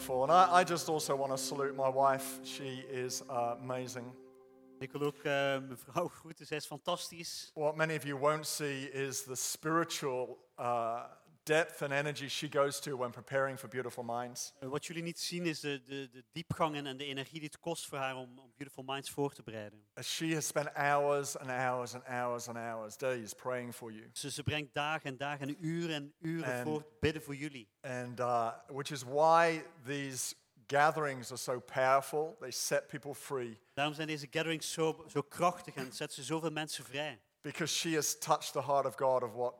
Wonderful. And I, I just also want to salute my wife. She is uh, amazing. Ik wil ook uh, mijn vrouw groeten, zij is fantastisch. What many of you won't see is the spiritual uh, depth and energy she goes to when preparing for Beautiful Minds. Uh, wat jullie niet zien is de, de, de diepgang en de energie die het kost voor haar om, om Beautiful Minds voor te bereiden. She has spent hours and hours and hours and hours, days praying for you. Dus ze brengt dagen en dagen en uren en uren En- voor bidden voor jullie. And uh, which is why these gatherings are so powerful. They set people free Daarom zijn deze gatherings zo, zo krachtig en zetten ze zoveel mensen vrij. because she has touched the heart of God of what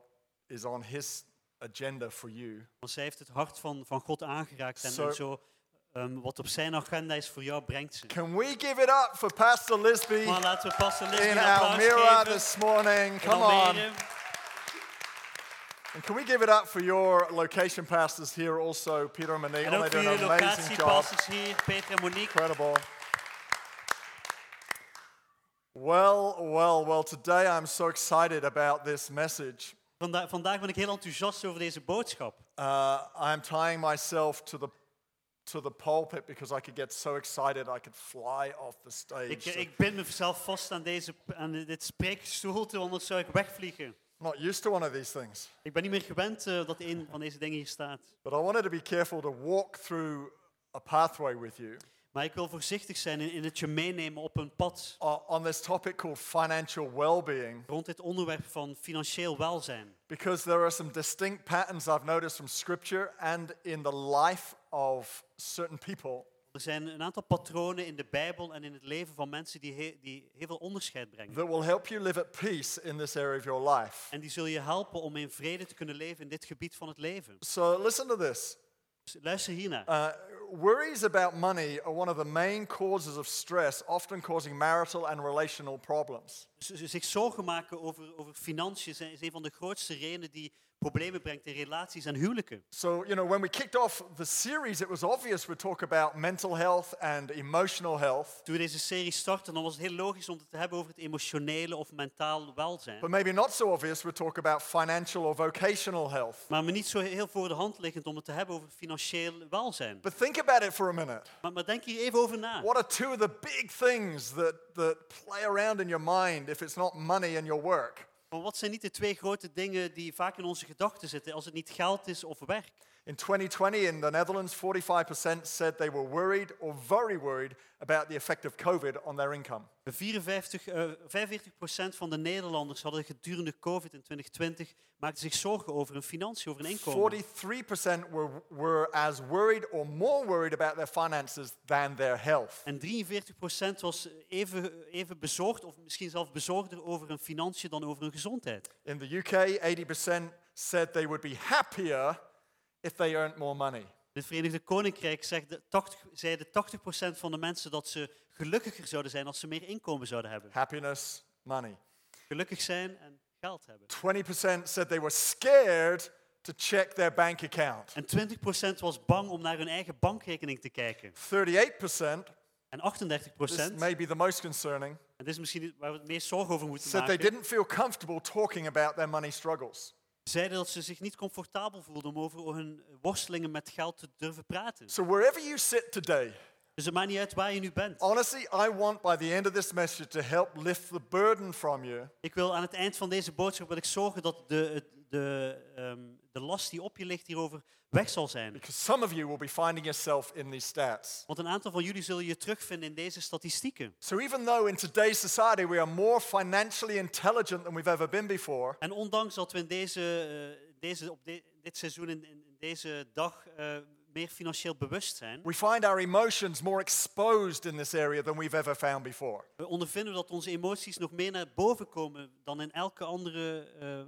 is on His agenda for you. Want zij heeft het hart van, van God aangeraakt en, Zo- en zo ehm, wat op zijn agenda is voor jou, brengt ze. Can we give it up for Pastor Lisby Maar laten we passen Lisbeth in applaus geven. this morning? Come on. And can we give it up for your location pastors here also, Peter and Monique? En ook they voor jullie an amazing job. locatiepastors hier, Peter en Monique. Incredible. Well, well, well, today I'm so excited about this message. Vanda- vandaag ben ik heel enthousiast over deze boodschap. Uh, I'm tying myself to the to the pulpit because I could get so excited I could fly off the stage. Ik, ik bind mezelf vast aan, deze, aan dit spreekgestoelte, anders zou ik wegvliegen. Not used to one of these things. Ik ben niet meer gewend eh, dat een van deze dingen hier staat. But I wanted to be careful to walk through a pathway with you Maar ik wil voorzichtig zijn in, in het je meenemen op een pad uh, on this topic called financial well-being rond dit onderwerp van financieel welzijn. because there are some distinct patterns I've noticed from scripture and in the life of certain people Er zijn een aantal patronen in de Bijbel en in het leven van mensen die, he- die heel veel onderscheid brengen. that will help you live at peace in this area of your life. En die zullen je helpen om in vrede te kunnen leven in dit gebied van het leven. So listen to this. Luister hiernaar. Uh, worries about money are one of the main causes of stress, often causing marital and relational problems. Zich zorgen maken over, over financiën is een van de grootste redenen die problemen brengt in relaties en huwelijken. So, you know, when we kicked off the series, it was obvious we'd talk about mental health and emotional health, Toen we deze serie startten, dan was het heel logisch om het te hebben over het emotionele of mentaal welzijn. but maybe not so obvious we'd talk about financial or vocational health. Maar me niet zo heel voor de hand liggend om het te hebben over financieel welzijn. But think about it for a minute. Maar, maar denk hier even over na. What are two of the big things that, that play around in your mind if it's not money and your work? Maar wat zijn niet de twee grote dingen die vaak in onze gedachten zitten als het niet geld is of werk? In 2020 in the Netherlands, 45% said they were worried or very worried about the effect of COVID on their income. 54, eh 45% van de Nederlanders hadden gedurende COVID in 2020 maakten zich zorgen over hun financiën, over hun inkomen. 43% were, were as worried or more worried about their finances than their health. En 43% was even, even bezorgd, of misschien zelfs bezorgder over hun financiën dan over hun gezondheid. In the UK, 80% said they would be happier if they earned more money. Het Verenigde Koninkrijk zegt de 80, zeiden 80% van de mensen dat ze gelukkiger zouden zijn als ze meer inkomen zouden hebben. Happiness, money. Gelukkig zijn en geld hebben. 20% said they were scared to check their bank account. En 20% was bang om naar hun eigen bankrekening te kijken. 38%, En 38%, this en may be the most concerning, dit is misschien waar we het meest zorgen over moeten said they maken, didn't feel comfortable talking about their money struggles. Zeiden dat ze zich niet comfortabel voelden om over hun worstelingen met geld te durven praten. So, wherever you sit today, Dus het maakt niet uit waar je nu bent. honestly, I want by the end of this message to help lift the burden from you Ik wil aan het eind van deze boodschap wil ik zorgen dat de, de, ehm, de last die op je ligt hierover weg zal zijn. because some of you will be finding yourself in these stats. Want een aantal van jullie zullen je terugvinden in deze statistieken. So, even though in today's society we are more financially intelligent than we've ever been before, En ondanks dat we in deze, eh, deze, op de- dit seizoen, in, in deze dag, eh, meer financieel bewust zijn, we find our emotions more exposed in this area than we've ever found before. we ondervinden dat onze emoties nog meer naar boven komen dan in elke andere eh,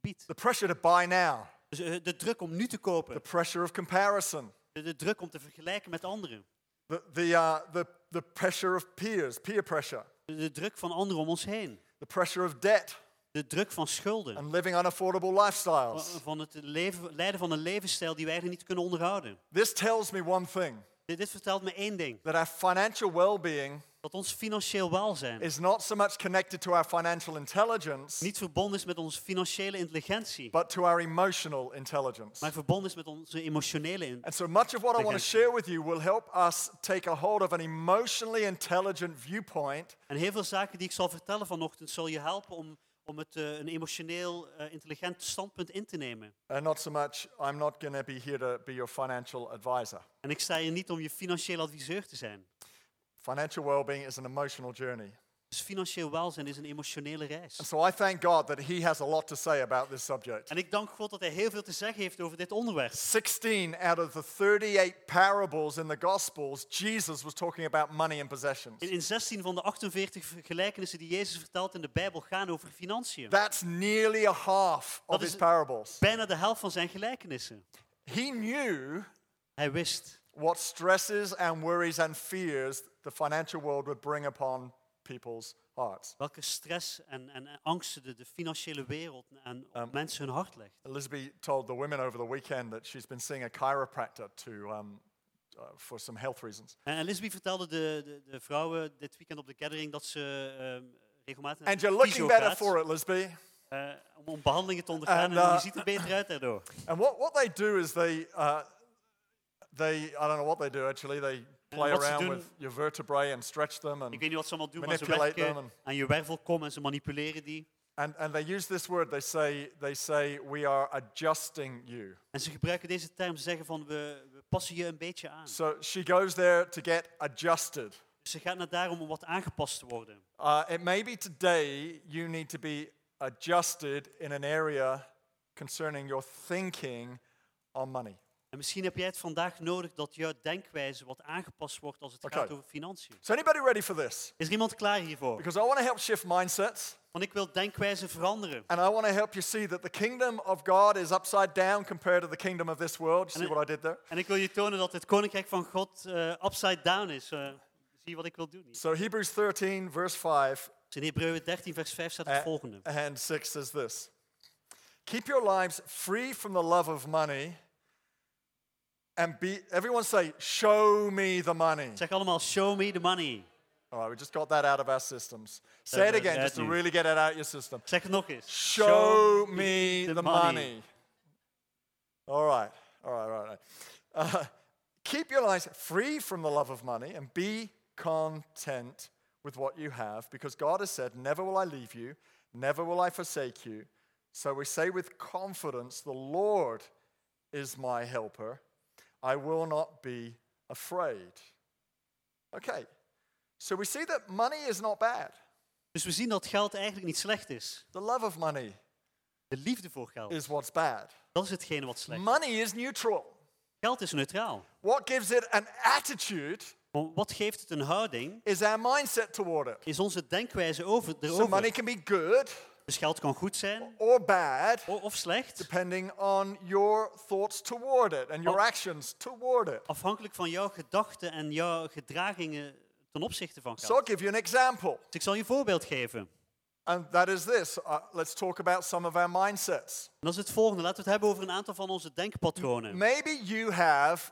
gebied. The pressure to buy now, Dus eh, de druk om nu te the kopen, pressure of comparison, de De, druk om te vergelijken met anderen. the, the, uh, the, the pressure of peers, peer pressure, De, de druk van anderen om ons heen. the pressure of debt De druk van schulden. and living unaffordable Van- lifestyles. Van het leven, leiden van een levensstijl die we eigenlijk niet kunnen onderhouden. This tells me one thing Dit, dit vertelt me één ding. that our financial well being Dat ons financieel welzijn is not so much connected to our financial intelligence, niet verbonden is met onze financiële intelligentie. but to our emotional intelligence. Maar verbonden is met onze emotionele in. And so much of what I want to Intelligentie. share with you will help us take a hold of an emotionally intelligent viewpoint En heel veel zaken die ik zal vertellen vanochtend zal je helpen om, om het, eh, een emotioneel eh, intelligent standpunt in te nemen. and not so much I'm not going to be here to be your financial advisor. En ik sta hier niet om je financieel adviseur te zijn. Financial well-being is an emotional journey. Dus financieel welzijn is een emotionele reis. And so I thank God that he has a lot to say about this subject. En ik dank God dat hij heel veel te zeggen heeft over dit onderwerp. 16 out of the 38 parables in the Gospels, Jesus was talking about money and possessions. In, in 16 van de 48 gelijkenissen die Jezus vertelt in de Bijbel gaan over financiën. That's nearly a half of his parables. Bijna de helft van zijn gelijkenissen. He knew Hij wist what stresses and worries and fears the financial world would bring upon people's hearts. welke stress en, en, en angsten de, de financiële wereld en op Um, mensen hun hart legt. Elizabeth told the women over the weekend that she's been seeing a chiropractor to, um, uh, for some health reasons. En Elizabeth vertelde de, de, de vrouwen dit weekend op de gathering dat ze ehm, regelmatig And you're looking better gaat, for it, Elizabeth. eh, om, behandelingen te ondergaan And, en uh, je ziet er beter uit daardoor. And what, what they do is they, uh, they, I don't know what they do actually, they play wat ze around doen- with your vertebrae and stretch them. Ik And, weet niet wat ze allemaal doen, maar ze manipulate them werken and- aan je wervelkom en ze manipuleren die. and, and they use this word, they say, they say, we are adjusting you. En ze gebruiken deze term, ze zeggen van we, we passen je een beetje aan. So she goes there to get adjusted. Dus ze gaat naar daar om wat aangepast te worden. Uh, it may be today you need to be adjusted in an area concerning your thinking on money. En misschien heb jij het vandaag nodig dat jouw denkwijze wat aangepast wordt als het Oké. gaat over financiën. Is anybody ready for this? Is er iemand klaar hiervoor? Because I want to help shift mindsets. Want ik wil denkwijze veranderen. And I want to help you see that the kingdom of God is upside down compared to the kingdom of this world. You see it- what I did there? En ik wil je tonen dat het koninkrijk van God eh, upside down is. Eh, zie wat ik wil doen? hier? So Hebrews 13, verse 5 Dus in Hebreeën 13, vers 5 staat het a- volgende. and 6 says this Keep your lives free from the love of money. And be, everyone say, show me the money. Zeg allemaal, show me the money. All right, we just got that out of our systems. Say it again, just to really get it out of your system. Zeg het nog eens. Show me the money. All right, all right, all right. Uh, keep your lives free from the love of money and be content with what you have because God has said, Never will I leave you, never will I forsake you. So we say with confidence, The Lord is my helper. I will not be afraid. Okay, so we see that money is not bad. Dus we zien dat geld eigenlijk niet slecht is. The love of money De liefde voor geld, is what's bad. dat is hetgene wat slecht is. Money is neutral. Geld is neutraal. What gives it an attitude Maar Wat geeft het een houding? is our mindset toward it. Is onze denkwijze over, So money can be good Dus geld kan goed zijn or bad o- of slecht. depending on your thoughts toward it and your actions toward it. Afhankelijk van jouw gedachten en jouw gedragingen ten opzichte van So geld. I'll give you an example, Dus ik zal je een voorbeeld geven. and that is this. Uh, let's talk about some of our mindsets. En dat is het volgende. Laten we het hebben over een aantal van onze denkpatronen. Maybe you have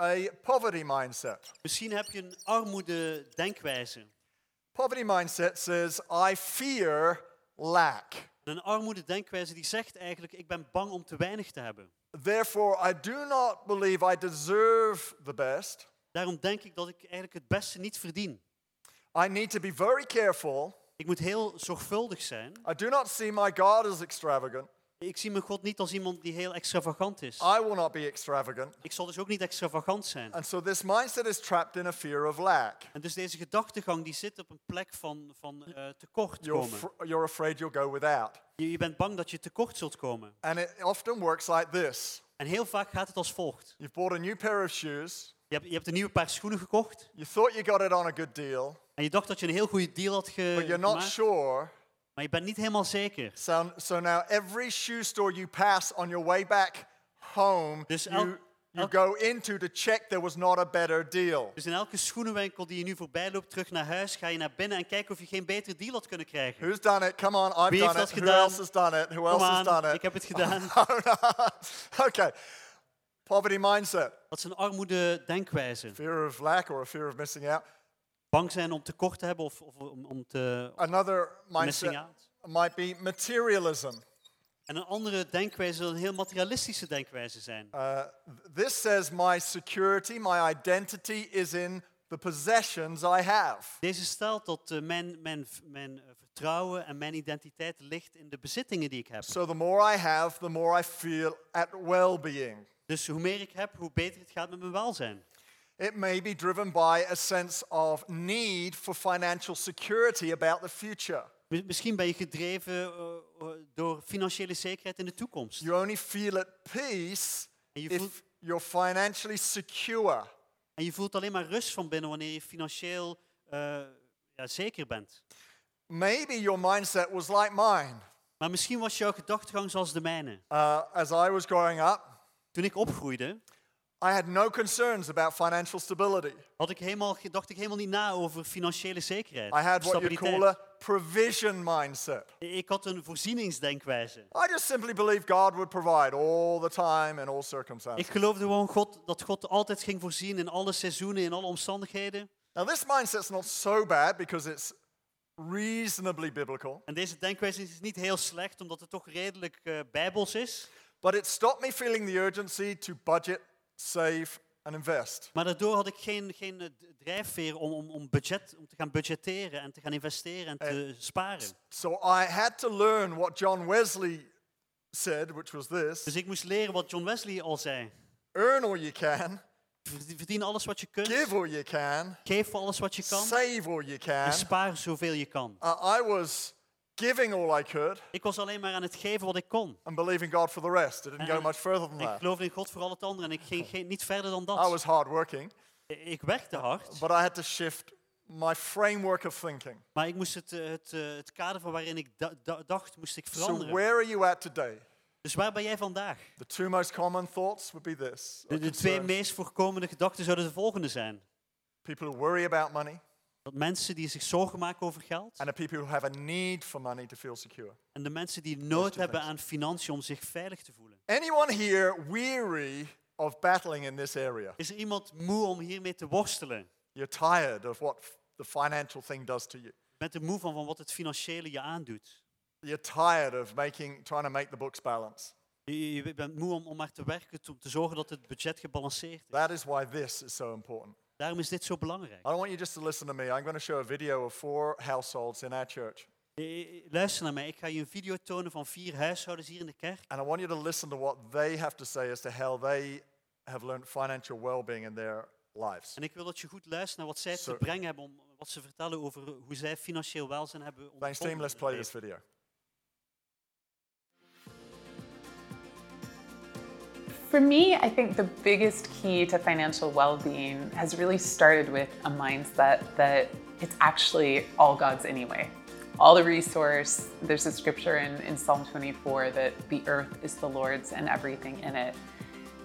a poverty mindset. Misschien heb je een armoede denkwijze. Poverty mindset says, I fear lack. Een armoede denkwijze die zegt eigenlijk, ik ben bang om te weinig te hebben. Therefore, I do not believe I deserve the best. Daarom denk ik dat ik eigenlijk het beste niet verdien. I need to be very careful. Ik moet heel zorgvuldig zijn. I do not see my God as extravagant. Ik zie mijn God niet als iemand die heel extravagant is. I will not be extravagant. Ik zal dus ook niet extravagant zijn. And so this mindset is trapped in a fear of lack. En dus deze gedachtegang die zit op een plek van, van eh, tekort You're, komen. you're afraid you'll go without. Je, je bent bang dat je tekort zult komen. And it often works like this En heel vaak gaat het als volgt. You've bought a new pair of shoes. Je hebt, je hebt een nieuwe paar schoenen gekocht. You thought you got it on a good deal, En je dacht dat je een heel goede deal had ge but you're not gemaakt. sure. Maar je bent niet helemaal zeker. So, so now every shoe store you pass on your way back home, Dus you, el- you go into to check there was not a better deal. Dus in elke schoenenwinkel die je nu voorbij loopt, terug naar huis, ga je naar binnen en kijken of je geen betere deal had kunnen krijgen. Who's done it? Come on, I've Wie done it. Who gedaan? else has done it? Who else has done ik it? heb het gedaan. okay. Poverty mindset. Dat is een armoede denkwijze. Fear of lack or a fear of missing out. Bang zijn om tekort te hebben of, of om, om te Another missing mindset out. might be materialism. En een andere denkwijze zal een heel materialistische denkwijze zijn. Uh, this says my security, my identity is in the possessions I have. Deze stelt dat eh, mijn, mijn, mijn eh, vertrouwen en mijn identiteit ligt in de bezittingen die ik heb. So the more I have, the more I feel at well-being. Dus hoe meer ik heb, hoe beter het gaat met mijn welzijn. It may be driven by a sense of need for financial security about the future. Mi- Misschien ben je gedreven eh, eh, door financiële zekerheid in de toekomst. You only feel at peace En je, voelt, if you're financially secure. en je voelt alleen maar rust van binnen wanneer je financieel eh, ja, zeker bent. Maybe your mindset was like mine. Maar misschien was jouw gedachtegang zoals de mijne. Uh, as I was growing up, Toen ik opgroeide, I had no concerns about financial stability. had ik helemaal, dacht ik helemaal niet na over financiële zekerheid. I had what you call a provision mindset. Ik had een voorzieningsdenkwijze. I just simply believed God would provide all the time in all circumstances. Ik geloofde gewoon God, dat God altijd ging voorzien in alle seizoenen, in alle omstandigheden. Now, this mindset's not so bad because it's reasonably biblical, En deze denkwijze is niet heel slecht, omdat het toch redelijk eh, bijbels is. but it stopped me feeling the urgency to budget, save, and invest. Maar daardoor had ik geen, geen eh, drijfveer om, om, om, budget, om te gaan budgetteren en te gaan investeren en te sparen. So I had to learn what John Wesley said, which was this Dus ik moest leren wat John Wesley al zei. earn all you can, Verd- Verdien alles wat je kunt. give all you can, Geef alles wat je kan. save all you En can. spaar zoveel je kan. Uh, I was giving all I could Ik was alleen maar aan het geven wat ik kon. and believing God for the rest. It didn't go En much further than Ik that. geloofde in God voor al het andere en ik ging geen, niet verder dan I dat. was hardworking, Ik werkte hard, but I had to shift my framework of thinking. maar ik moest het, eh, het, eh, het kader van waarin ik da- da- dacht, moest ik So, veranderen. where are you at today? Dus waar ben jij vandaag? The two most common thoughts would be this De, de twee meest voorkomende gedachten zouden de volgende zijn. People who worry about money Dat mensen die zich zorgen maken over geld and the people who have a need for money to feel secure. en de mensen die nood hebben aan financiën om zich veilig te voelen. Anyone here weary of battling in this area? Is er iemand moe om hiermee te worstelen? You're tired of what the financial thing does to you. Met de moe van, van wat het financiële je aandoet. You're tired of making, trying to make the books balance. Je, je bent moe om, om maar te werken, om te zorgen dat het budget gebalanceerd is. That is why this is so important. Daarom is dit zo belangrijk. I don't want you just to listen to me. I'm going to show a video of four households in our church. Eh, eh, Luister naar mij, ik ga je een video tonen van vier huishoudens hier in de kerk. And I want you to listen to what they have to say as to how they have learned financial well being in their lives. En ik wil dat je goed luistert naar wat zij te brengen hebben, om, wat ze vertellen over hoe zij financieel welzijn hebben Thanks, team. Let's play this video. For me, I think the biggest key to financial well being has really started with a mindset that it's actually all God's anyway. All the resource, there's a scripture in, in Psalm 24 that the earth is the Lord's and everything in it.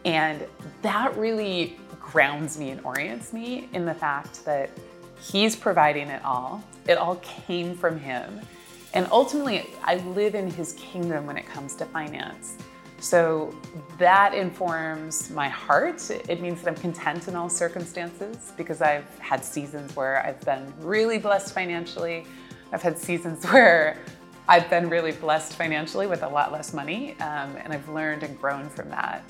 And that really grounds me and orients me in the fact that He's providing it all. It all came from Him. And ultimately, I live in His kingdom when it comes to finance. So that informs my heart. It means that I'm content in all circumstances because I've had seasons where I've been really blessed financially. I've had seasons where I've been really blessed financially with a lot less money, um, and I've learned and grown from that.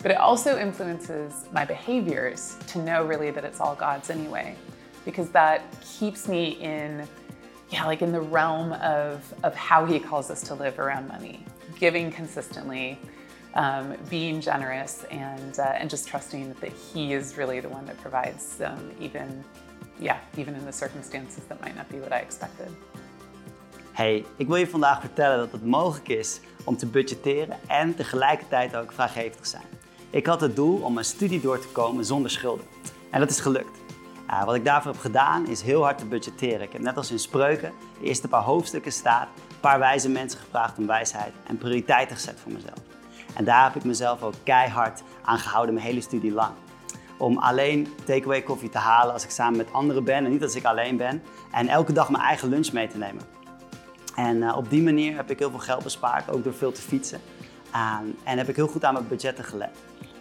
But it also influences my behaviors to know really that it's all God's anyway, because that keeps me in, yeah, like in the realm of, of how He calls us to live around money, giving consistently, um, being generous, and uh, and just trusting that He is really the one that provides, um, even, yeah, even in the circumstances that might not be what I expected. Hey, ik wil je vandaag vertellen dat het mogelijk is om te budgetteren en tegelijkertijd ook vrijgevig zijn. Ik had het doel om mijn studie door te komen zonder schulden. En dat is gelukt. Ja, wat ik daarvoor heb gedaan is heel hard te budgetteren. Ik heb net als in Spreuken de eerste paar hoofdstukken staat, een paar wijze mensen gevraagd om wijsheid en prioriteiten gezet voor mezelf. En daar heb ik mezelf ook keihard aan gehouden, mijn hele studie lang. Om alleen takeaway koffie te halen als ik samen met anderen ben en niet als ik alleen ben. En elke dag mijn eigen lunch mee te nemen. En uh, op die manier heb ik heel veel geld bespaard, ook door veel te fietsen. Uh, en heb ik heel goed aan mijn budgetten gelet.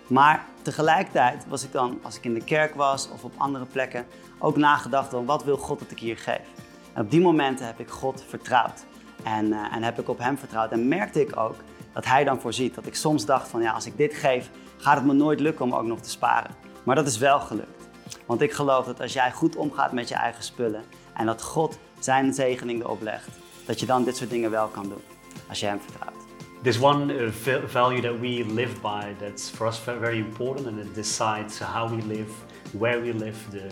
Maar tegelijkertijd was ik dan, als ik in de kerk was of op andere plekken, ook nagedacht van wat wil God dat ik hier geef. En op die momenten heb ik God vertrouwd. En, uh, en heb ik op Hem vertrouwd. En merkte ik ook dat Hij dan voorziet. Dat ik soms dacht van ja, als ik dit geef, gaat het me nooit lukken om ook nog te sparen. Maar dat is wel gelukt. Want ik geloof dat als jij goed omgaat met je eigen spullen en dat God zijn zegening erop legt, dat je dan dit soort dingen wel kan doen. Als je Hem vertrouwt. There's one uh, value that we live by that's for us very important and it decides how we live, where we live, the,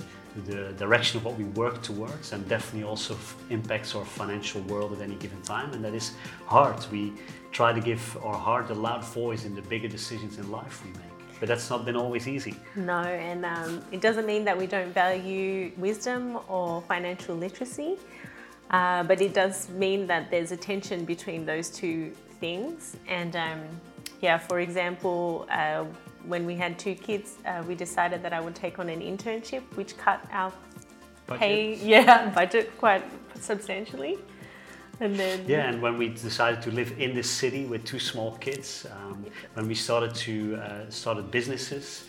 the direction of what we work towards, and definitely also impacts our financial world at any given time. And that is heart. We try to give our heart a loud voice in the bigger decisions in life we make. But that's not been always easy. No, and um, it doesn't mean that we don't value wisdom or financial literacy, uh, but it does mean that there's a tension between those two things. And um, yeah, for example, uh, when we had two kids, uh, we decided that I would take on an internship, which cut our Budget. pay, yeah, budget quite substantially. And then Yeah, and when we decided to live in this city with two small kids, um, when we started to uh, started businesses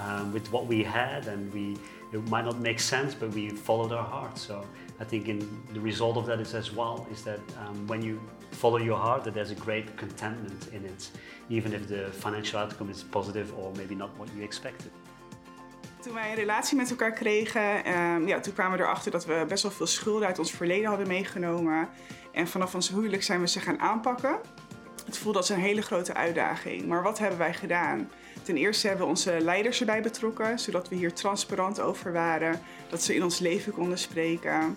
um, with what we had, and we it might not make sense, but we followed our heart. So I think in the result of that is as well is that um, when you follow your heart, that there's a great contentment in it, even if the financial outcome is positive or maybe not what you expected. Toen wij een relatie met elkaar kregen, ehm, ja, toen kwamen we erachter dat we best wel veel schulden uit ons verleden hadden meegenomen. En vanaf ons huwelijk zijn we ze gaan aanpakken. Het voelde als een hele grote uitdaging. Maar wat hebben wij gedaan? Ten eerste hebben we onze leiders erbij betrokken, zodat we hier transparant over waren, dat ze in ons leven konden spreken.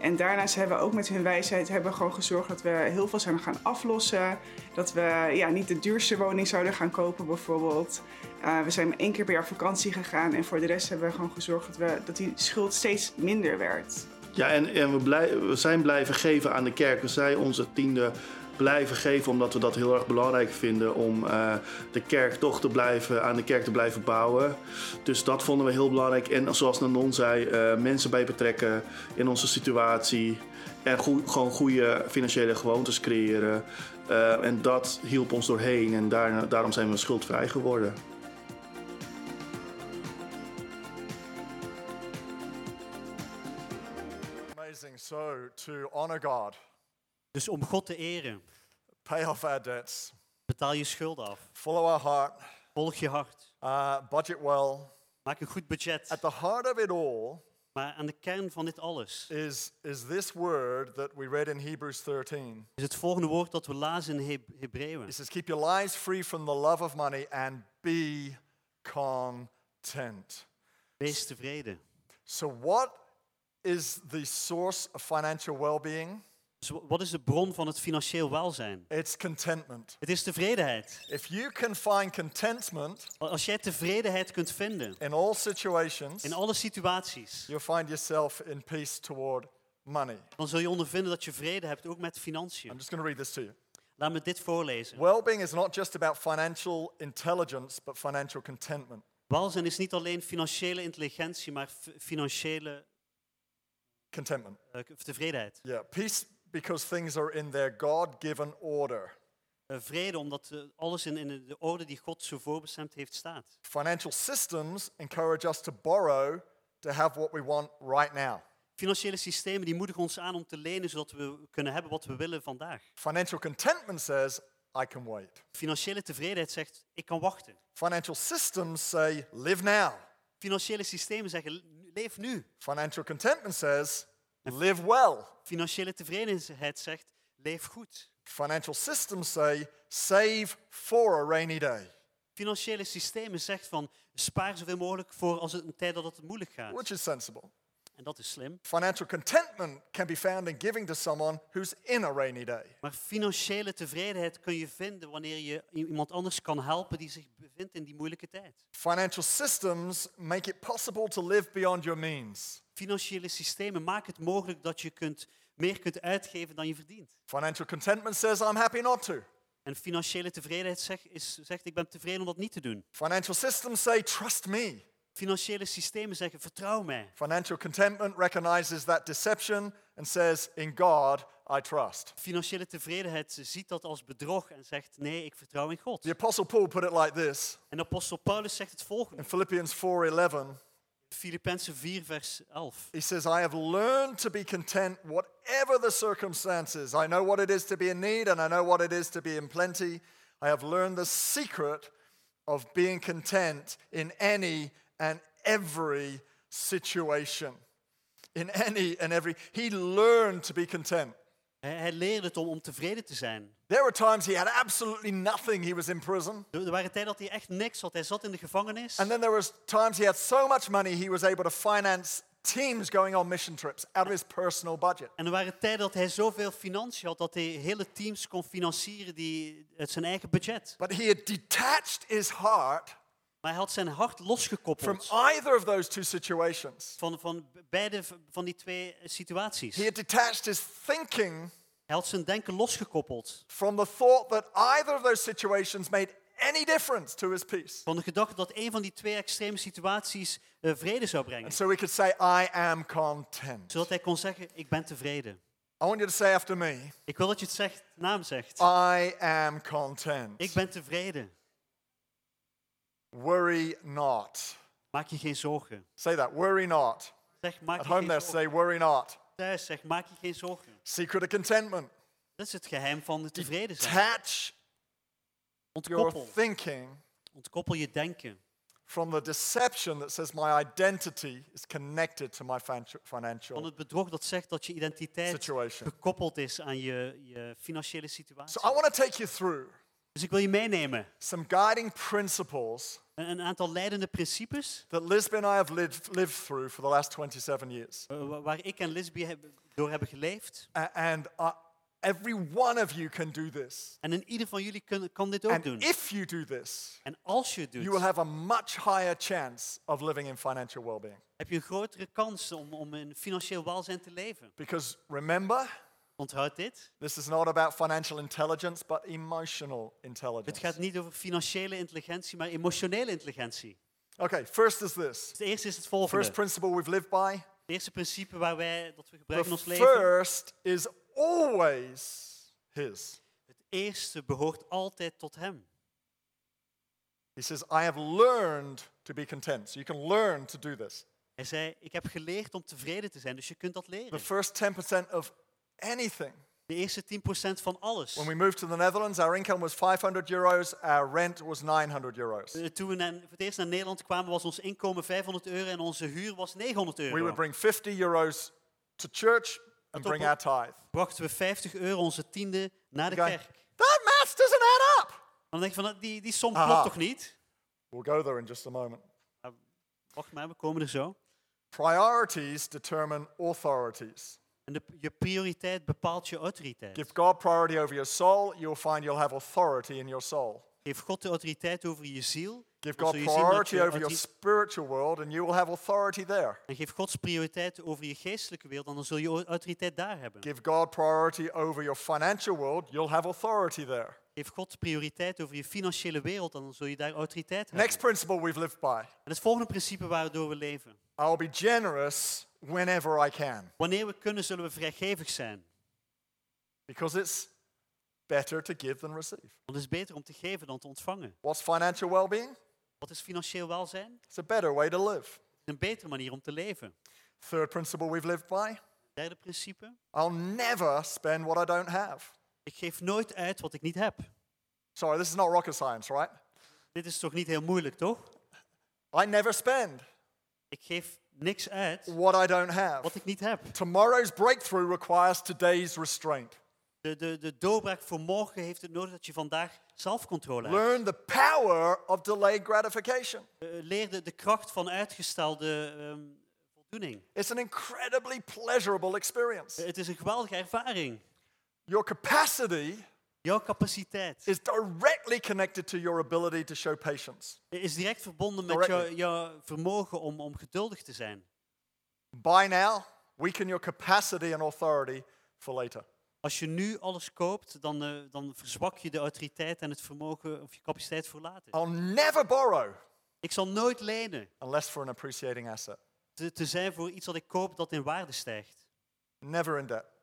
En daarnaast hebben we ook met hun wijsheid hebben gewoon gezorgd dat we heel veel zouden gaan aflossen. Dat we ja, niet de duurste woning zouden gaan kopen bijvoorbeeld. Uh, we zijn één keer per jaar vakantie gegaan en voor de rest hebben we gewoon gezorgd dat, we, dat die schuld steeds minder werd. Ja, en, en we, we zijn blijven geven aan de kerk. We zijn onze tiende blijven geven omdat we dat heel erg belangrijk vinden om uh, de kerk toch te blijven, aan de kerk te blijven bouwen. Dus dat vonden we heel belangrijk. En zoals Nanon zei, uh, mensen bij betrekken in onze situatie. En gewoon goede financiële gewoontes creëren. Uh, en dat hielp ons doorheen en daar, daarom zijn we schuldvrij geworden. Amazing. So, to honor God, Dus om God te eren, pay off our debts, betaal je schulden af. follow our heart, Volg je hart. uh, budget well. Maak een goed budget. At the heart of it all Maar aan de kern van dit alles is, is this word that we read in Hebrews 13. is het volgende woord dat we lazen in Heb- Hebreeën. It says, Keep your lives free from the love of money and be content. Wees tevreden. So, what is the source of financial well being? Dus wa- wat is de bron van het financieel welzijn? It's contentment. Het is tevredenheid. If you can find contentment Als jij tevredenheid kunt vinden in all situations, in alle situaties, you'll find yourself in peace toward money. dan zul je ondervinden dat je vrede hebt, ook met I'm financiën. just going to read this to you. Laat me dit voorlezen. Well being is not just about financial intelligence, but financial contentment. Welzijn is niet alleen financiële intelligentie, maar financiële Contentment. eh, tevredenheid. Yeah. Peace because things are in their God given order. Eh, vrede omdat eh, alles in, in de orde die God zo voorbestemd heeft staat. Financial systems encourage us to borrow to have what we want right now. Financiële systemen die moedigen ons aan om te lenen zodat we kunnen hebben wat we willen vandaag. Financial contentment says, I can wait. Financiële tevredenheid zegt, ik kan wachten. Financial systems say, live now. Financiële systemen zeggen, "Le- leef nu. Financial contentment says, live well. Financiële tevredenheid zegt, leef goed. Financial systems say, save for a rainy day, Financiële systemen zegt van, spaar zoveel mogelijk voor als het een tijd dat het moeilijk gaat. which is sensible. En dat is slim. Financial contentment can be found in giving to someone who's in a rainy day. Maar financiële tevredenheid kun je vinden wanneer je iemand anders kan helpen die zich bevindt in die moeilijke tijd. Financial systems make it possible to live beyond your means. Financiële systemen maken het mogelijk dat je kunt, meer kunt uitgeven dan je verdient. Financial contentment says, I'm happy not to. En financiële tevredenheid zegt, is, zegt ik ben tevreden om dat niet te doen. Financial systems say, trust me. Financiële systemen zeggen vertrouw mij. Financial contentment recognizes that deception and says, in God I trust. Financiële tevredenheid ziet dat als bedrog en zegt nee, ik vertrouw in God. The Apostle Paul put it like this En apostel Paulus zegt het volgende. in Philippians 4:11. Filippenzen 4 vers 11. He says, I have learned to be content whatever the circumstances. I know what it is to be in need and I know what it is to be in plenty. I have learned the secret of being content in any and every situation. In any and every. He learned to be content. Hij, leerde het om, om tevreden te zijn. There were times he had absolutely nothing. He was in prison. Er, er waren tijden dat hij echt niks had. Hij zat in de gevangenis. And then there was times he had so much money he was able to finance teams going on mission trips out of his personal budget. En er waren tijden dat hij zoveel financiën had dat hij hele teams kon financieren die, uit zijn eigen budget. But he had detached his heart Maar hij had zijn hart from losgekoppeld either of those two situations. van, van beide van die twee situaties. He had detached his thinking Hij had zijn denken losgekoppeld from the thought that either of those situations made any difference to his peace. van de gedachte dat een van die twee extreme situaties eh, vrede zou brengen. And so he could say, I am content. Zodat hij kon zeggen, ik ben tevreden. I want you to say after me, Ik wil dat je het zegt, naam zegt. I am content. Ik ben tevreden. Worry not. Maak je geen zorgen. Say that, worry not. Zeg, maak At je home geen there, zorgen. say, worry not. Thuis zeg, maak je geen zorgen. Secret of contentment. Dat is het geheim van het tevreden zijn. Detach your Ontkoppel. thinking Ontkoppel je denken from the deception that says my identity is connected to my fan- van financial het bedrog dat zegt dat je identiteit situation. gekoppeld is aan je, je financiële situatie. So I want to take you through Dus ik wil je meenemen. some guiding principles Een, aantal leidende principes that Lisbon and I have lived, lived through for the last 27 years. wa- waar ik en Lisby heb- door hebben geleefd. A- And uh, every one of you can do this. En in ieder van jullie kun- kan dit ook And doen. if you do this, En als je het you will doet, have a much higher chance of living in financial well being. heb je een grotere kans om, om in financieel welzijn te leven. Because remember, Onthoud dit. this is not about financial intelligence, but emotional Het intelligence. gaat niet over financiële intelligentie, maar emotionele intelligentie. Okay, first is this. Het eerste is het First volgende. principle we've lived by. Het eerste principe waar wij, dat we The gebruiken in ons leven. first is always His. Het eerste behoort altijd tot Hem. He says, I have learned to be content. So you can learn to do this. Hij zei, ik heb geleerd om tevreden te zijn, dus je kunt dat The leren. first 10% of anything. De eerste 10% van alles. When we moved to the Netherlands, our income was 500 euros, our rent was 900 euros. Eh, Toen we na- voor het eerst naar Nederland kwamen, was ons inkomen 500 euro en onze huur was 900 We euro. would bring 50 euros to church and bring our tithe. Brachten we 50 euro onze tiende naar de kerk. that maths doesn't add up. Dan denk je van, die, die som klopt toch niet? We'll go there in just a moment. Wacht maar, we komen er zo. Priorities determine authorities. En de, je prioriteit bepaalt je autoriteit. Give God priority over your soul, you'll find you'll have authority in your soul. Geef God de autoriteit over je ziel. Give dan God priority over your spiritual world, and you will have authority there. En geef Gods prioriteit over je geestelijke wereld, en dan zul je au- autoriteit daar hebben. Give God priority over your financial world, you'll have authority there. Geef God prioriteit over je financiële wereld, en dan zul je daar autoriteit hebben. Next principle we've lived by En het volgende principe waardoor we leven. I'll be generous whenever I can, Wanneer we kunnen, zullen we vrijgevig zijn. because it's better to give than receive. Want het is beter om te geven dan te ontvangen. What's financial well being? Wat is financieel welzijn? It's a better way to live. een betere manier om te leven. Third principle we've lived by Derde principe. I'll never spend what I don't have. Ik geef nooit uit wat ik niet heb. Sorry, this is not rocket science, right? Dit is toch niet heel moeilijk, toch? I never spend Ik geef niks uit what I don't have. wat ik niet heb. Tomorrow's breakthrough requires today's restraint. De, de, de doorbraak voor morgen heeft het nodig dat je vandaag zelfcontrole hebt. Learn the power of delayed gratification. Eh, leer de, de kracht van uitgestelde ehm, voldoening. It's an incredibly pleasurable experience. Eh, Het is een geweldige ervaring. Your capacity Jouw capaciteit is directly connected to your ability to show patience. is direct verbonden met Directly. jou, jouw vermogen om, om geduldig te zijn. By now, weaken your capacity and authority for later. Als je nu alles koopt, dan, eh, dan verzwak je de autoriteit en het vermogen of je capaciteit voor later. I'll never borrow Ik zal nooit lenen. unless for an appreciating asset. Te, te zijn voor iets dat ik koop dat in waarde stijgt. Never in debt.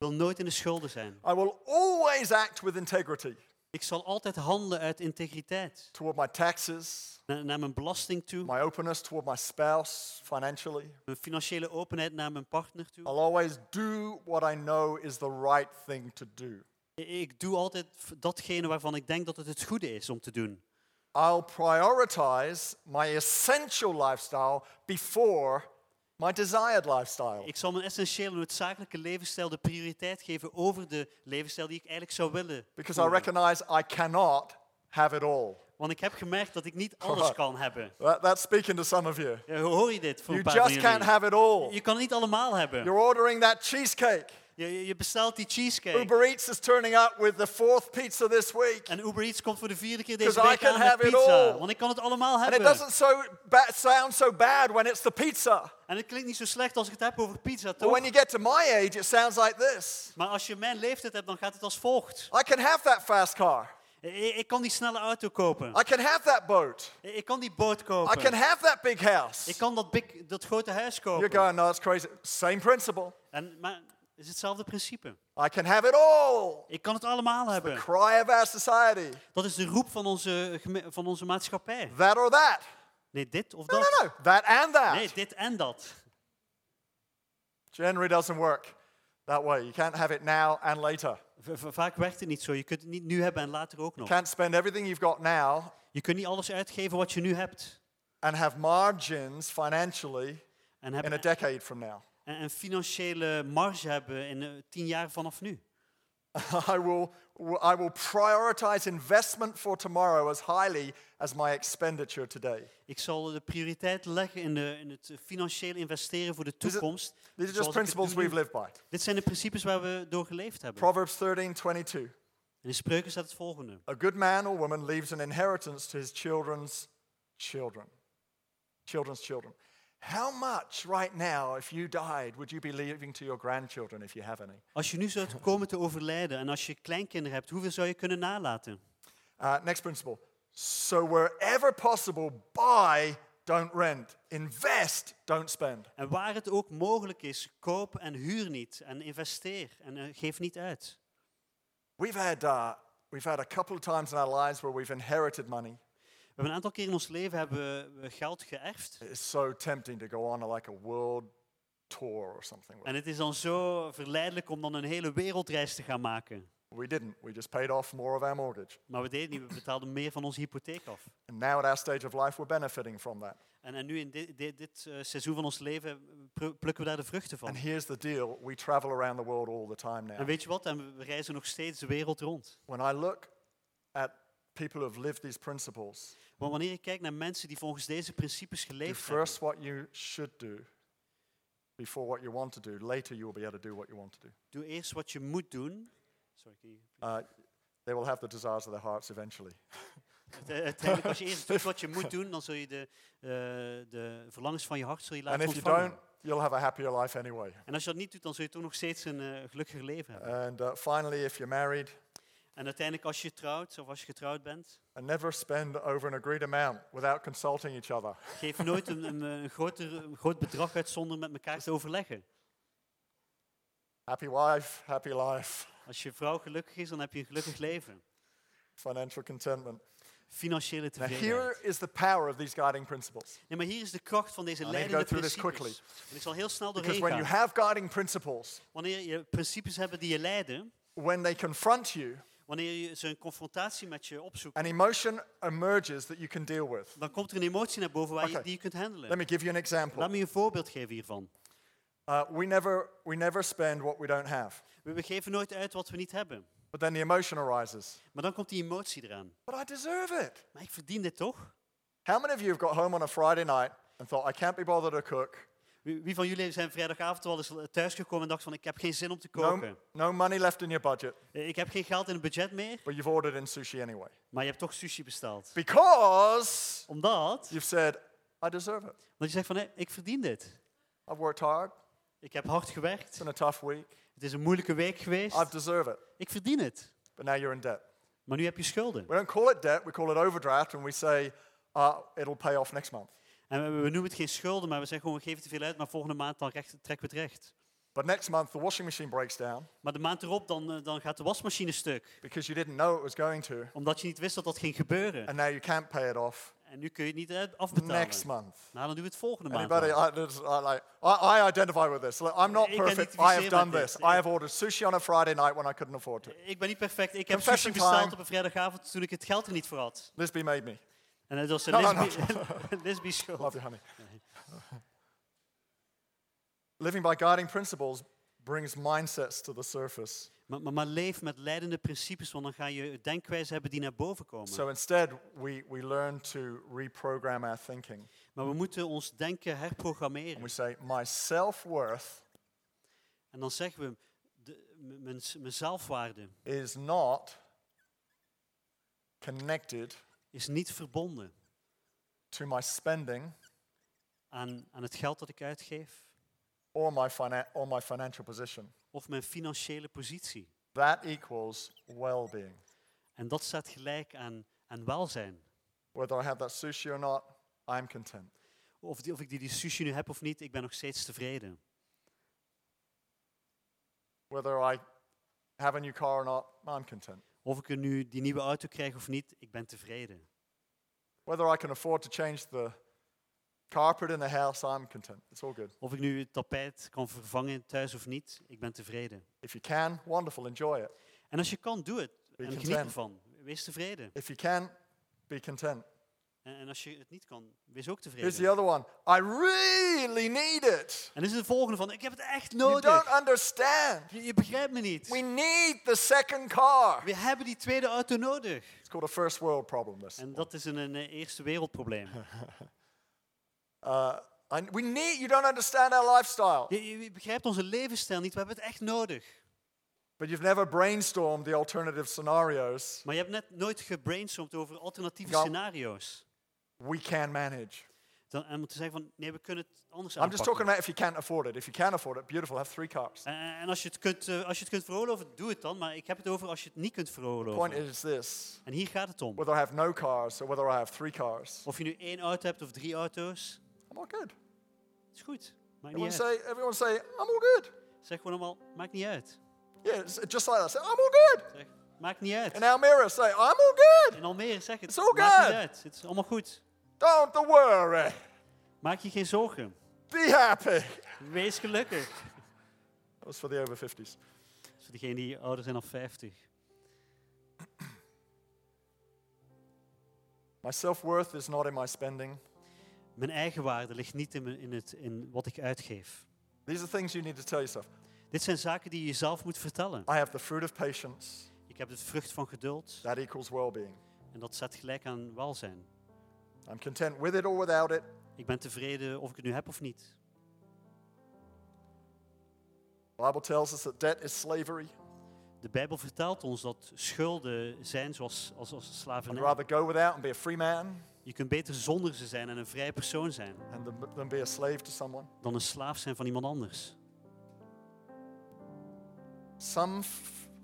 Ik wil nooit in de schulden zijn. I will always act with integrity Ik zal altijd handelen uit integriteit. toward my taxes, Naar, naar mijn belasting toe, my openness toward my spouse financially. mijn financiële openheid naar mijn partner toe. I'll always do what I know is the right thing to do. Ik doe altijd datgene waarvan ik denk dat het het goede is om te doen. I'll prioritize my essential lifestyle before my desired lifestyle. Ik zal mijn essentiële noodzakelijke levensstijl de prioriteit geven over de levensstijl die ik eigenlijk zou willen. Because I recognize I cannot have it all. Want ik heb gemerkt dat ik niet alles kan hebben. That, that's speaking to some of you. Ja, hoor je dit voor You een paar van just can't have it all. Je kan het niet allemaal hebben. You're ordering that cheesecake. Je, je- bestelt die cheesecake. Uber Eats is turning up with the fourth pizza this week. En Uber Eats komt voor de vierde keer deze I week can aan it pizza. all. Want ik kan het allemaal And it hebben. doesn't so sound so bad when it's the pizza. En het klinkt niet zo slecht als ik het heb over pizza, But toch? when you get to my age, it sounds like this Maar als je mijn leeftijd hebt, dan gaat het als volgt. I can have that fast car. Ik, kan die snelle auto kopen. I can have that boat. Ik kan die boot I kopen. can have that big house. Ik kan dat, big, dat grote huis You're kopen. going, no, that's crazy. Same principle. En, maar is hetzelfde principe. I can have it all. Ik kan het allemaal hebben. Cry of our society. Dat is de roep van onze, van onze maatschappij. That or that. Nee, dit of No, dat. no, no. That and that. Nee, dit en dat. Generally doesn't work that way. You can't have it now and later. Vaak werkt het niet zo. Je kunt het niet nu hebben en later ook nog. Can't spend everything you've got now Je kunt niet alles uitgeven wat je nu hebt. and have margins financially En, in a decade from now. En een financiële marge hebben in eh, tien jaar vanaf nu. I will, I will prioritize investment for tomorrow as highly as my expenditure today. Ik zal de prioriteit leggen in, de, in het financiële investeren voor de These are- toekomst. These are just het principles we've lived by. Dit zijn de principes waar we door geleefd hebben. Proverbs 13 22. En in spreuken staat het volgende. A good man or woman leaves an inheritance to his children's children. Children's children. How much right now, if you died, would you be leaving to your grandchildren if you have any? Als je nu zou komen te overlijden en als je kleinkinderen hebt, hoeveel zou je kunnen nalaten? Uh, next principle. So, wherever possible, buy, don't rent. Invest, don't spend. En waar het ook mogelijk is, koop en huur niet. En investeer en eh, geef niet uit. We've had, uh, we've had a couple of times in our lives where we've inherited money. We hebben een aantal keer in ons leven hebben we geld geërfd. It's so tempting to go on like a world tour or something. En het is dan zo verleidelijk om dan een hele wereldreis te gaan maken. We didn't. We just paid off more of our mortgage. Maar we deden niet, we betaalden meer van onze hypotheek af. And now at our stage of life, we're benefiting from that. En, en nu in dit, dit, dit eh, seizoen van ons leven plukken we daar de vruchten van. And here's the deal we travel around the world all the time now. En weet je wat? En we- reizen nog steeds de wereld rond. When I look at people who've lived these principles, Want wanneer je kijkt naar mensen die volgens deze principes do geleefd hebben, first what you should do before what you want to do. Later, you will be able to do what you want to do. doe eerst wat je moet doen. Sorry, can you- Uh, they will have the desires of their hearts eventually. Uite- Uiteindelijk, als je eerst doet wat je moet doen, dan zul je de, eh, de verlangens van je hart zul je And laten if you don't, you'll have a happier life anyway. En als je dat niet doet, dan zul je toch nog steeds een eh, gelukkiger leven hebben. And uh, finally, if you're married, En uiteindelijk, als je trouwt, of als je getrouwd bent, and never spend over an agreed amount without consulting each other. geef nooit een, een, een, groter, een groot bedrag uit zonder met elkaar te overleggen. Happy wife, happy life, Als je vrouw gelukkig is, dan heb je een gelukkig leven. financial contentment. Financiële Now, tevredenheid. here is the power of these guiding principles. Nee, maar hier is de kracht van deze leidende principes. En ik zal heel snel Because doorheen when you gaan. have guiding principles, Wanneer je principes hebben die je leiden, when they confront you, wanneer je ze een confrontatie met je opzoekt, an emotion emerges that you can deal with. dan komt er een emotie naar boven waar je, die je kunt Let handelen. me give you an example. Laat me je een voorbeeld geven hiervan. Uh, we, never, we never spend what we don't have. We, we geven nooit uit wat we niet hebben. But then the emotion arises. Maar dan komt die emotie eraan. But I deserve it. Maar ik verdien dit toch? How many of you have got home on a Friday night and thought, I can't be bothered to cook? Wie, van jullie zijn vrijdagavond wel eens thuisgekomen en dacht van ik heb geen zin om te koken. no money left in your budget, Eh, Ik heb geen geld in het budget meer, but you've ordered in sushi anyway. maar je hebt toch sushi besteld. Because Omdat, you've said, I deserve it. omdat je zegt van nee, ik verdien dit. I've worked hard. Ik heb hard gewerkt. It's been a tough week. Het is een moeilijke week geweest. I deserve it. Ik verdien het. But now you're in debt. Maar nu heb je schulden. We don't call it debt, we call it overdraft, and we say uh, it'll pay off next month. En we, noemen het geen schulden, maar we zeggen gewoon, we geven te veel uit, maar volgende maand dan recht, trekken we het recht. But next month, the washing machine breaks down Maar de maand erop, dan, eh, dan gaat de wasmachine stuk. because you didn't know it was going to, Omdat je niet wist dat dat ging gebeuren. and now you can't pay it off En nu kun je het niet afbetalen. next month. Nou, dan doen we het volgende maand. Anybody? wel. I, I, like, I, I identify with this. I'm not Ik perfect. I have done this. I have ordered sushi on a Friday night when I couldn't afford it. Ik ben niet perfect. Ik heb Confession sushi besteld time. op een vrijdagavond toen ik het geld er niet voor had. Lisby made me. En dat was een No, no, no. lesbi- lesbisch. Love you, honey. Living by guiding principles brings mindsets to the surface. Maar, maar, maar leef met leidende principes, want dan ga je denkwijzen hebben die naar boven komen. So instead, we, we learn to reprogram our thinking. Maar we moeten ons denken And we say, my self worth En dan zeggen we, de, mijn, mijn zelfwaarde is not connected is niet verbonden to my spending aan, aan het geld dat ik uitgeef or my, finan- or my financial position. of mijn financiële positie. That equals well being. En dat staat gelijk aan, aan welzijn. Whether I have that sushi or not, I'm content. Of, die, of ik die, die sushi nu heb of niet, ik ben nog steeds tevreden. Whether I have a new car or not, I'm content. Of ik er nu die nieuwe auto krijg of niet, ik ben tevreden. Whether I can afford to change the carpet in the house, I'm content. It's all good. Of ik nu het tapijt kan vervangen thuis of niet, ik ben tevreden. If you can, wonderful, enjoy it. En als je kan, doe het. Be En geniet content. ervan. Wees tevreden. If you can, be content. En, en als je het niet kan, wees ook Here's tevreden. the other one I really need it. En dit is de volgende van, ik heb het echt You nodig. don't understand. Je, je begrijpt me niet. We need the second car. We hebben die tweede auto nodig. It's called a first world problem. This. En dat is een, een eerste wereldprobleem. Uh, we need. You don't understand our lifestyle, Je, je- begrijpt onze levensstijl niet, we hebben het echt nodig. but you've never brainstormed the alternative scenarios Maar je hebt net nooit gebrainstormd over alternatieve scenario's. We can manage. Dan, en om te zeggen van, nee, we kunnen het anders I'm just talking about if you can't afford it. If you can afford it, beautiful. Have three cars. En, en als je, het kunt, eh, als je het kunt veroorloven, doe het dan. Maar ik heb het over als je het niet kunt Point veroorloven. is this: En hier gaat het om. whether I have no cars or whether I have three cars, Of je nu één auto hebt of drie auto's, I'm all good. is goed. Maakt Everyone niet uit. say, everyone say, I'm all good. Zeg gewoon allemaal, maakt niet uit. Yeah, it's just like that. Say, I'm all good. Zeg, maakt niet uit. In Almere, say, I'm all good. In Almere zeg het, It's all maakt niet good. uit. Het is allemaal goed. Don't worry. Maak je geen zorgen. Be happy. Wees gelukkig. That was for the over 50s. Dat is voor diegenen die ouder zijn dan 50. My self worth is not in my spending. Mijn eigen waarde ligt niet in, in, het, in wat ik uitgeef. These are things you need to tell yourself. Dit zijn zaken die je jezelf moet vertellen. I have the fruit of patience. Ik heb de vrucht van geduld That equals well being. en dat staat gelijk aan welzijn. I'm content with it or without it. Ik ben tevreden of ik het nu heb of niet. The Bible tells us that debt is slavery. De Bijbel vertelt ons dat schulden zijn zoals als, als I'd slavernij. rather go without and be a free man Je kunt beter zonder ze zijn en een vrije persoon zijn and than, be a slave to someone. dan een slaaf zijn van iemand anders. Some,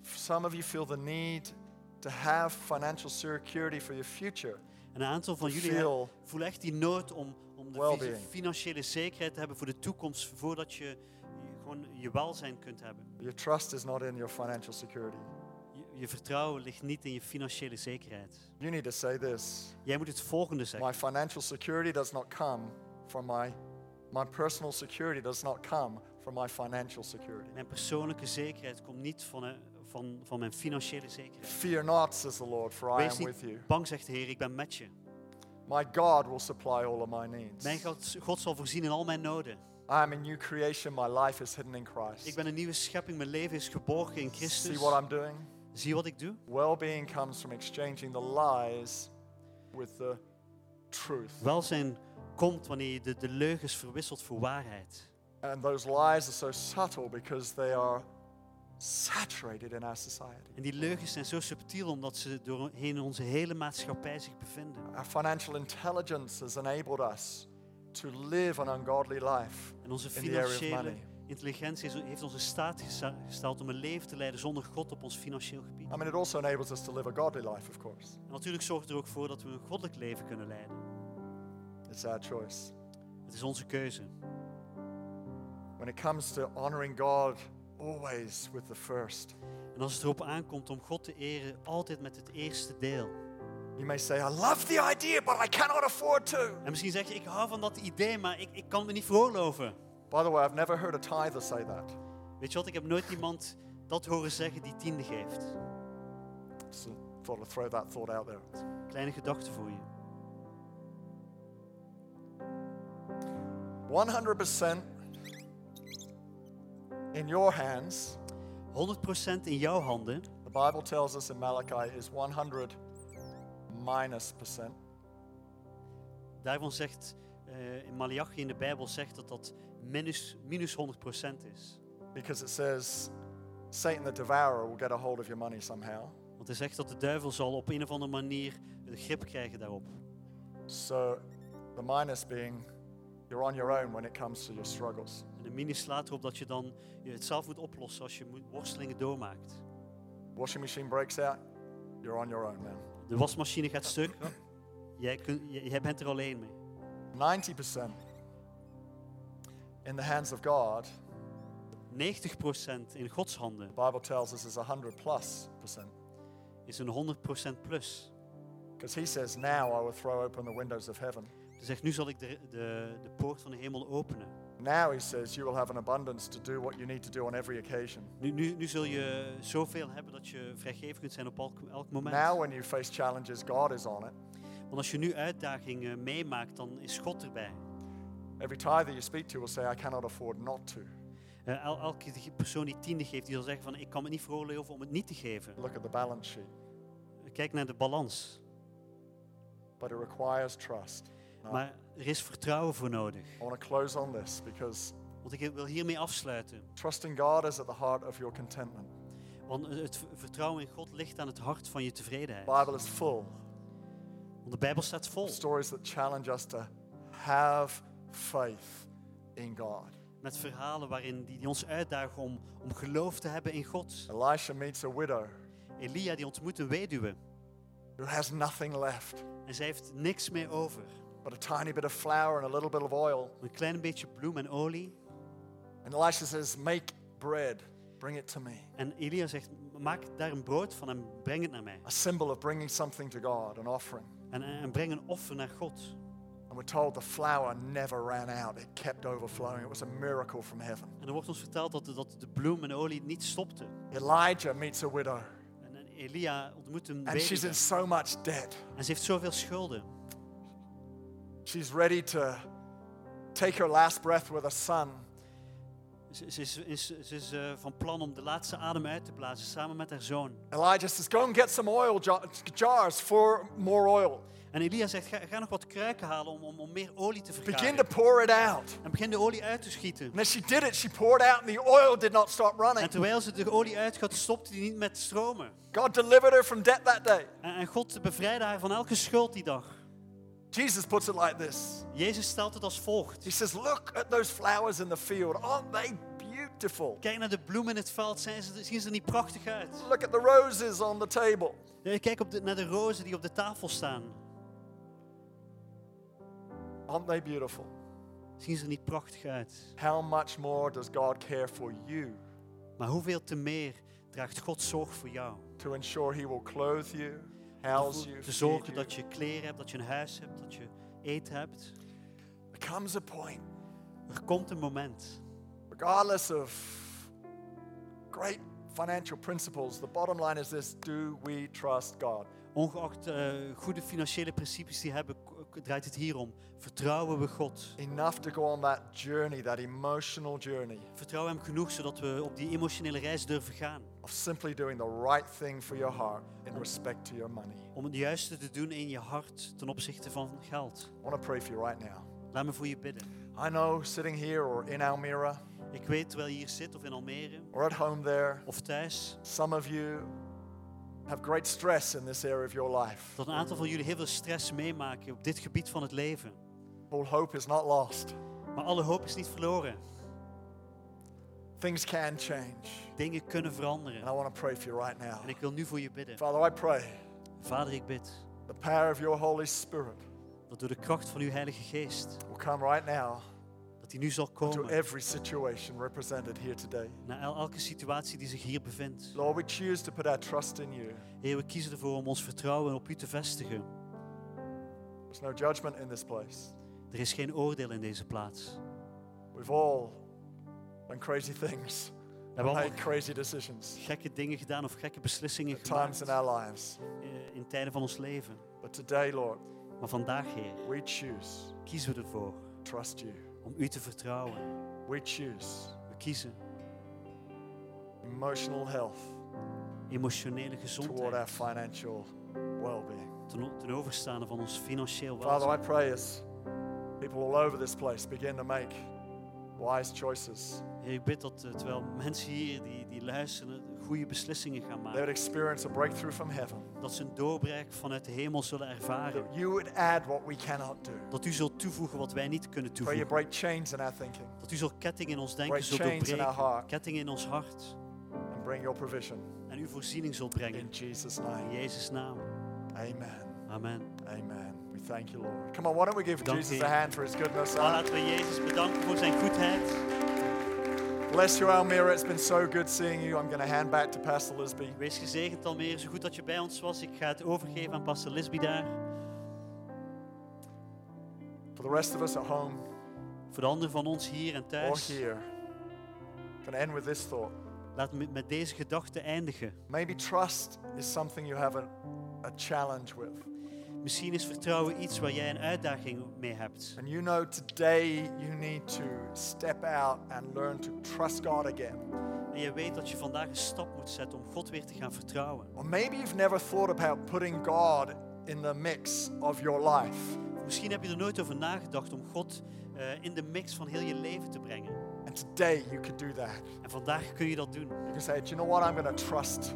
some of you feel the need to have financial security for your future. En een aantal van jullie he- voelen echt die nood om, om de financiële zekerheid te hebben voor de toekomst, voordat je, gewoon je welzijn kunt hebben. Your trust is not in your financial security. Je, je vertrouwen ligt niet in je financiële zekerheid. You need to say this Jij moet het volgende My zeggen. financial security does not come from my, my personal security does not come from my financial security. Mijn persoonlijke zekerheid komt niet van, eh, van, van mijn financiële zekerheid. Fear not, says the Lord, for I Wees am with you. niet bang, zegt de Heer, ik ben met je. My God will supply all of my needs. Mijn God, God zal voorzien in al mijn noden. I am a new creation. My life is hidden in Christ. Ik ben een nieuwe schepping, mijn leven is geborgen in See Christus. what I'm doing? Zie wat ik doe? Well-being comes from exchanging the lies with the truth. Welzijn komt wanneer je de, de leugens verwisselt voor waarheid. And those lies are so subtle because they are saturated in our society. En die leugens zijn zo subtiel omdat ze doorheen onze hele maatschappij zich bevinden. Our financial intelligence has enabled us to live an ungodly life En onze financiële intelligentie heeft ons in staat gesteld om een leven te leiden zonder God op ons financieel gebied. I mean, it also enables us to live a godly life, of course. En natuurlijk zorgt het er ook voor dat we een goddelijk leven kunnen leiden. It's our choice. Het is onze keuze. When it comes to honoring God, always with the first. En als het erop aankomt om God te eren, altijd met het eerste deel. You may say, I love the idea, but I cannot afford to. En misschien zeg je, ik hou van dat idee, maar ik, ik kan het me niet veroorloven. By the way, I've never heard a tither say that. Weet je wat, ik heb nooit iemand dat horen zeggen die tiende geeft. So thought I'd throw that thought out there. Kleine gedachte voor je. 100% in your hands, 100% in jouw handen. the Bible tells us in Malachi, is 100 minus percent. Daarvan zegt eh, in Malachi in de Bijbel zegt dat dat minus, minus 100% is. Because it says Satan the devourer will get a hold of your money somehow. Want hij zegt dat de duivel zal op een of andere manier de grip krijgen daarop. So the minus being you're on your own when it comes to your struggles. En de minus slaat erop dat je dan je het zelf moet oplossen als je moet- worstelingen doormaakt. Washing machine breaks out, you're on your own, man. De wasmachine gaat stuk. Jij, kunt, jij, jij bent er alleen mee. 90% in the hands of God, 90% in Gods handen the Bible tells us is 100 plus percent. is een 100% plus. Because he says, Now I will throw open the windows of heaven. Hij zegt, nu zal ik de, de, de poort van de hemel openen. Now he says, You will have an abundance to do what you need to do on every occasion. Nu, nu, nu zul je zoveel hebben dat je vrijgevig kunt zijn op elk, elk moment. Now, when you face challenges, God is on it. Want als je nu uitdagingen meemaakt, dan is God erbij. Every tither you speak to will say, I cannot afford not to. Eh, el- elke persoon die tiende geeft, die zal zeggen van ik kan me niet veroorloven om het niet te geven. Look at the balance sheet. Kijk naar de balans. But it requires trust. Maar er is vertrouwen voor nodig. I want to close on this because Want ik wil hiermee afsluiten. trusting God is at the heart of your contentment. Want het vertrouwen in God ligt aan het hart van je tevredenheid. Bible is full Want de Bijbel staat vol of stories that challenge us to have faith in God. met verhalen waarin die, die ons uitdagen om, om geloof te hebben in God. Elisha meets a widow Elia die ontmoet een weduwe who has nothing left en zij heeft niks meer over. But a tiny bit of flour and a little bit of oil. Een klein beetje bloem en olie. And Elisha says, Make bread, bring it to me. En Elia zegt, maak daar een brood van en breng het naar mij. A symbol of bringing something to God, an offering. En, en breng een offer naar God. And we're told the flour never ran out, it kept overflowing. It was a miracle from heaven. En er wordt ons verteld dat de, dat de bloem en olie niet stopte. Elijah meets a widow, En, Elia ontmoet een and she's weduwe. in so much debt. En ze heeft zoveel schulden. She's ready to take her last breath with her son. Ze, ze is, is- ze is eh, van plan om de laatste adem uit te blazen samen met haar zoon. Elijah says, Go and get some oil jar- jars for more oil. En Elia zegt, ga, ga nog wat kruiken halen om, om, om meer olie te Begin vergaren. to pour it out. En begin de olie uit te schieten. And as she did it, she poured out, and the oil did not stop running. En terwijl ze de olie uitgaat, stopte die niet met stromen. God delivered her from debt that day. En, en God bevrijdde haar van elke schuld die dag. Jesus puts it like this Jezus stelt het als volgt. He says, Look at those flowers in the field. Aren't they beautiful? Kijk naar de bloemen in het veld, zijn ze, zien ze er niet prachtig uit? Look at the roses on the table. Kijk op de, naar de rozen die op de tafel staan. Aren't they beautiful? Zien ze er niet prachtig uit? How much more does God care for you Maar hoeveel te meer draagt God zorg voor jou? to ensure He will clothe you, Te zorgen dat je kleren hebt, dat je een huis hebt, dat je eten hebt. There comes a point, Er komt een moment. regardless of great financial principles, the bottom line is this do we trust God? Ongeacht eh, goede financiële principes die hebben, k- draait het hier om. Vertrouwen we God. Enough to go on that journey, that emotional journey Vertrouwen hem genoeg zodat we op die emotionele reis durven gaan. of simply doing the right thing for your heart in respect to your money. Om het juiste te doen in je hart ten opzichte van geld. I want to pray for you right now. Laat me voor je bidden. I know sitting here or in Almira Ik weet terwijl je hier zit of in Almere or at home there, of thuis, some of you have great stress in this area of your life. dat een aantal van jullie heel veel stress meemaken op dit gebied van het leven. All hope is not lost. Maar alle hoop is niet verloren. Things can change. Dingen kunnen veranderen. And I want to pray for you right now. En ik wil nu voor je bidden. Father, I pray Vader, ik bid the power of your Holy Spirit dat door de kracht van uw Heilige Geest, will come right now dat die nu zal to komen every situation represented here today. naar el- elke situatie die zich hier bevindt. Lord, we choose to put our trust in you. Heer, we kiezen ervoor om ons vertrouwen op u te vestigen. There's no judgment in this place. Er is geen oordeel in deze plaats. We've all done crazy things, We hebben allemaal crazy decisions gekke dingen gedaan of gekke beslissingen at times gemaakt in our lives. eh, in tijden van ons leven. But today, Lord, Maar vandaag, Heer, we choose kiezen we ervoor to trust you. Om u te vertrouwen. We choose We kiezen emotional health emotionele toward our gezondheid financial well-being. ten, ten overstaan van ons financieel Father, I welzijn. pray as people all over this place begin to make wise choices, Heer, ik bid dat eh, terwijl mensen hier die, die luisteren goede beslissingen gaan they would maken, experience a breakthrough from heaven. dat ze een doorbraak vanuit de hemel zullen ervaren. That you would add what we cannot do. Dat u zult toevoegen wat wij niet kunnen Pray you toevoegen. break chains in our thinking, Dat u zult kettingen in ons denken break zult chains in our doorbreken. heart, Kettingen in ons hart. and bring your provision. En uw voorziening zult brengen. In Jesus' In name. Jezus' naam. Amen. Amen. Amen. We thank you, Lord. Come on, why don't we give Dank Jesus a hand for his goodness? Maar laten we Jezus bedanken voor zijn goedheid. Bless you, Almira. It's been so good seeing you. I'm going to hand back to Pastor Lisby. Wees gezegend Almere, zo goed dat je bij ons was. Ik ga het overgeven aan pastor Lisby daar. For the rest of us at home Voor de anderen van ons hier en or thuis. here, I'm going to end with this thought. Laten we met deze gedachte eindigen. Maybe trust is something you have a, a challenge with. Misschien is vertrouwen iets waar jij een uitdaging mee hebt. And you know today you need to step out and learn to trust God again. En je weet dat je vandaag een stap moet zetten om God weer te gaan vertrouwen. Or maybe you've never thought about putting God in the mix of your life. Misschien heb je er nooit over nagedacht om God eh, in de mix van heel je leven te brengen. And today you could do that. En vandaag kun je dat doen. You can say, Do you know what? I'm going to trust.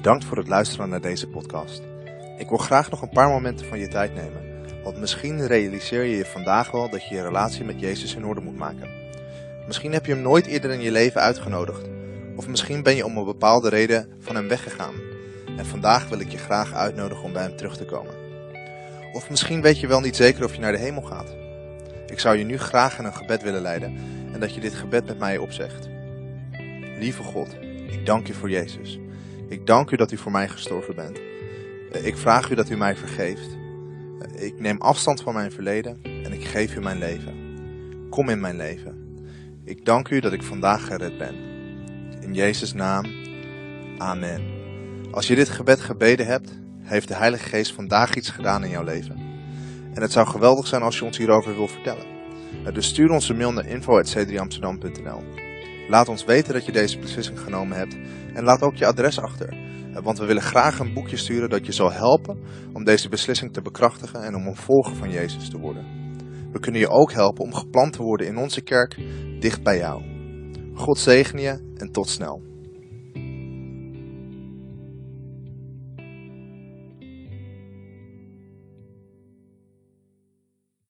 Bedankt voor het luisteren naar deze podcast. Ik wil graag nog een paar momenten van je tijd nemen, want misschien realiseer je je vandaag wel dat je je relatie met Jezus in orde moet maken. Misschien heb je hem nooit eerder in je leven uitgenodigd, of misschien ben je om een bepaalde reden van hem weggegaan. En vandaag wil ik je graag uitnodigen om bij hem terug te komen. Of misschien weet je wel niet zeker of je naar de hemel gaat. Ik zou je nu graag in een gebed willen leiden en dat je dit gebed met mij opzegt. Lieve God, ik dank je voor Jezus. Ik dank u dat u voor mij gestorven bent. Eh, Ik vraag u dat u mij vergeeft. Eh, Ik neem afstand van mijn verleden en ik geef u mijn leven. Kom in mijn leven. Ik dank u dat ik vandaag gered ben. In Jezus' naam. Amen. Als je dit gebed gebeden hebt, heeft de Heilige Geest vandaag iets gedaan in jouw leven. En het zou geweldig zijn als je ons hierover wil vertellen. Eh, Dus stuur ons een mail naar info.c3amsterdam.nl Laat ons weten dat je deze beslissing genomen hebt en laat ook je adres achter. Eh, Want we willen graag een boekje sturen dat je zal helpen om deze beslissing te bekrachtigen en om een volger van Jezus te worden. We kunnen je ook helpen om geplant te worden in onze kerk dicht bij jou. God zegen je en tot snel.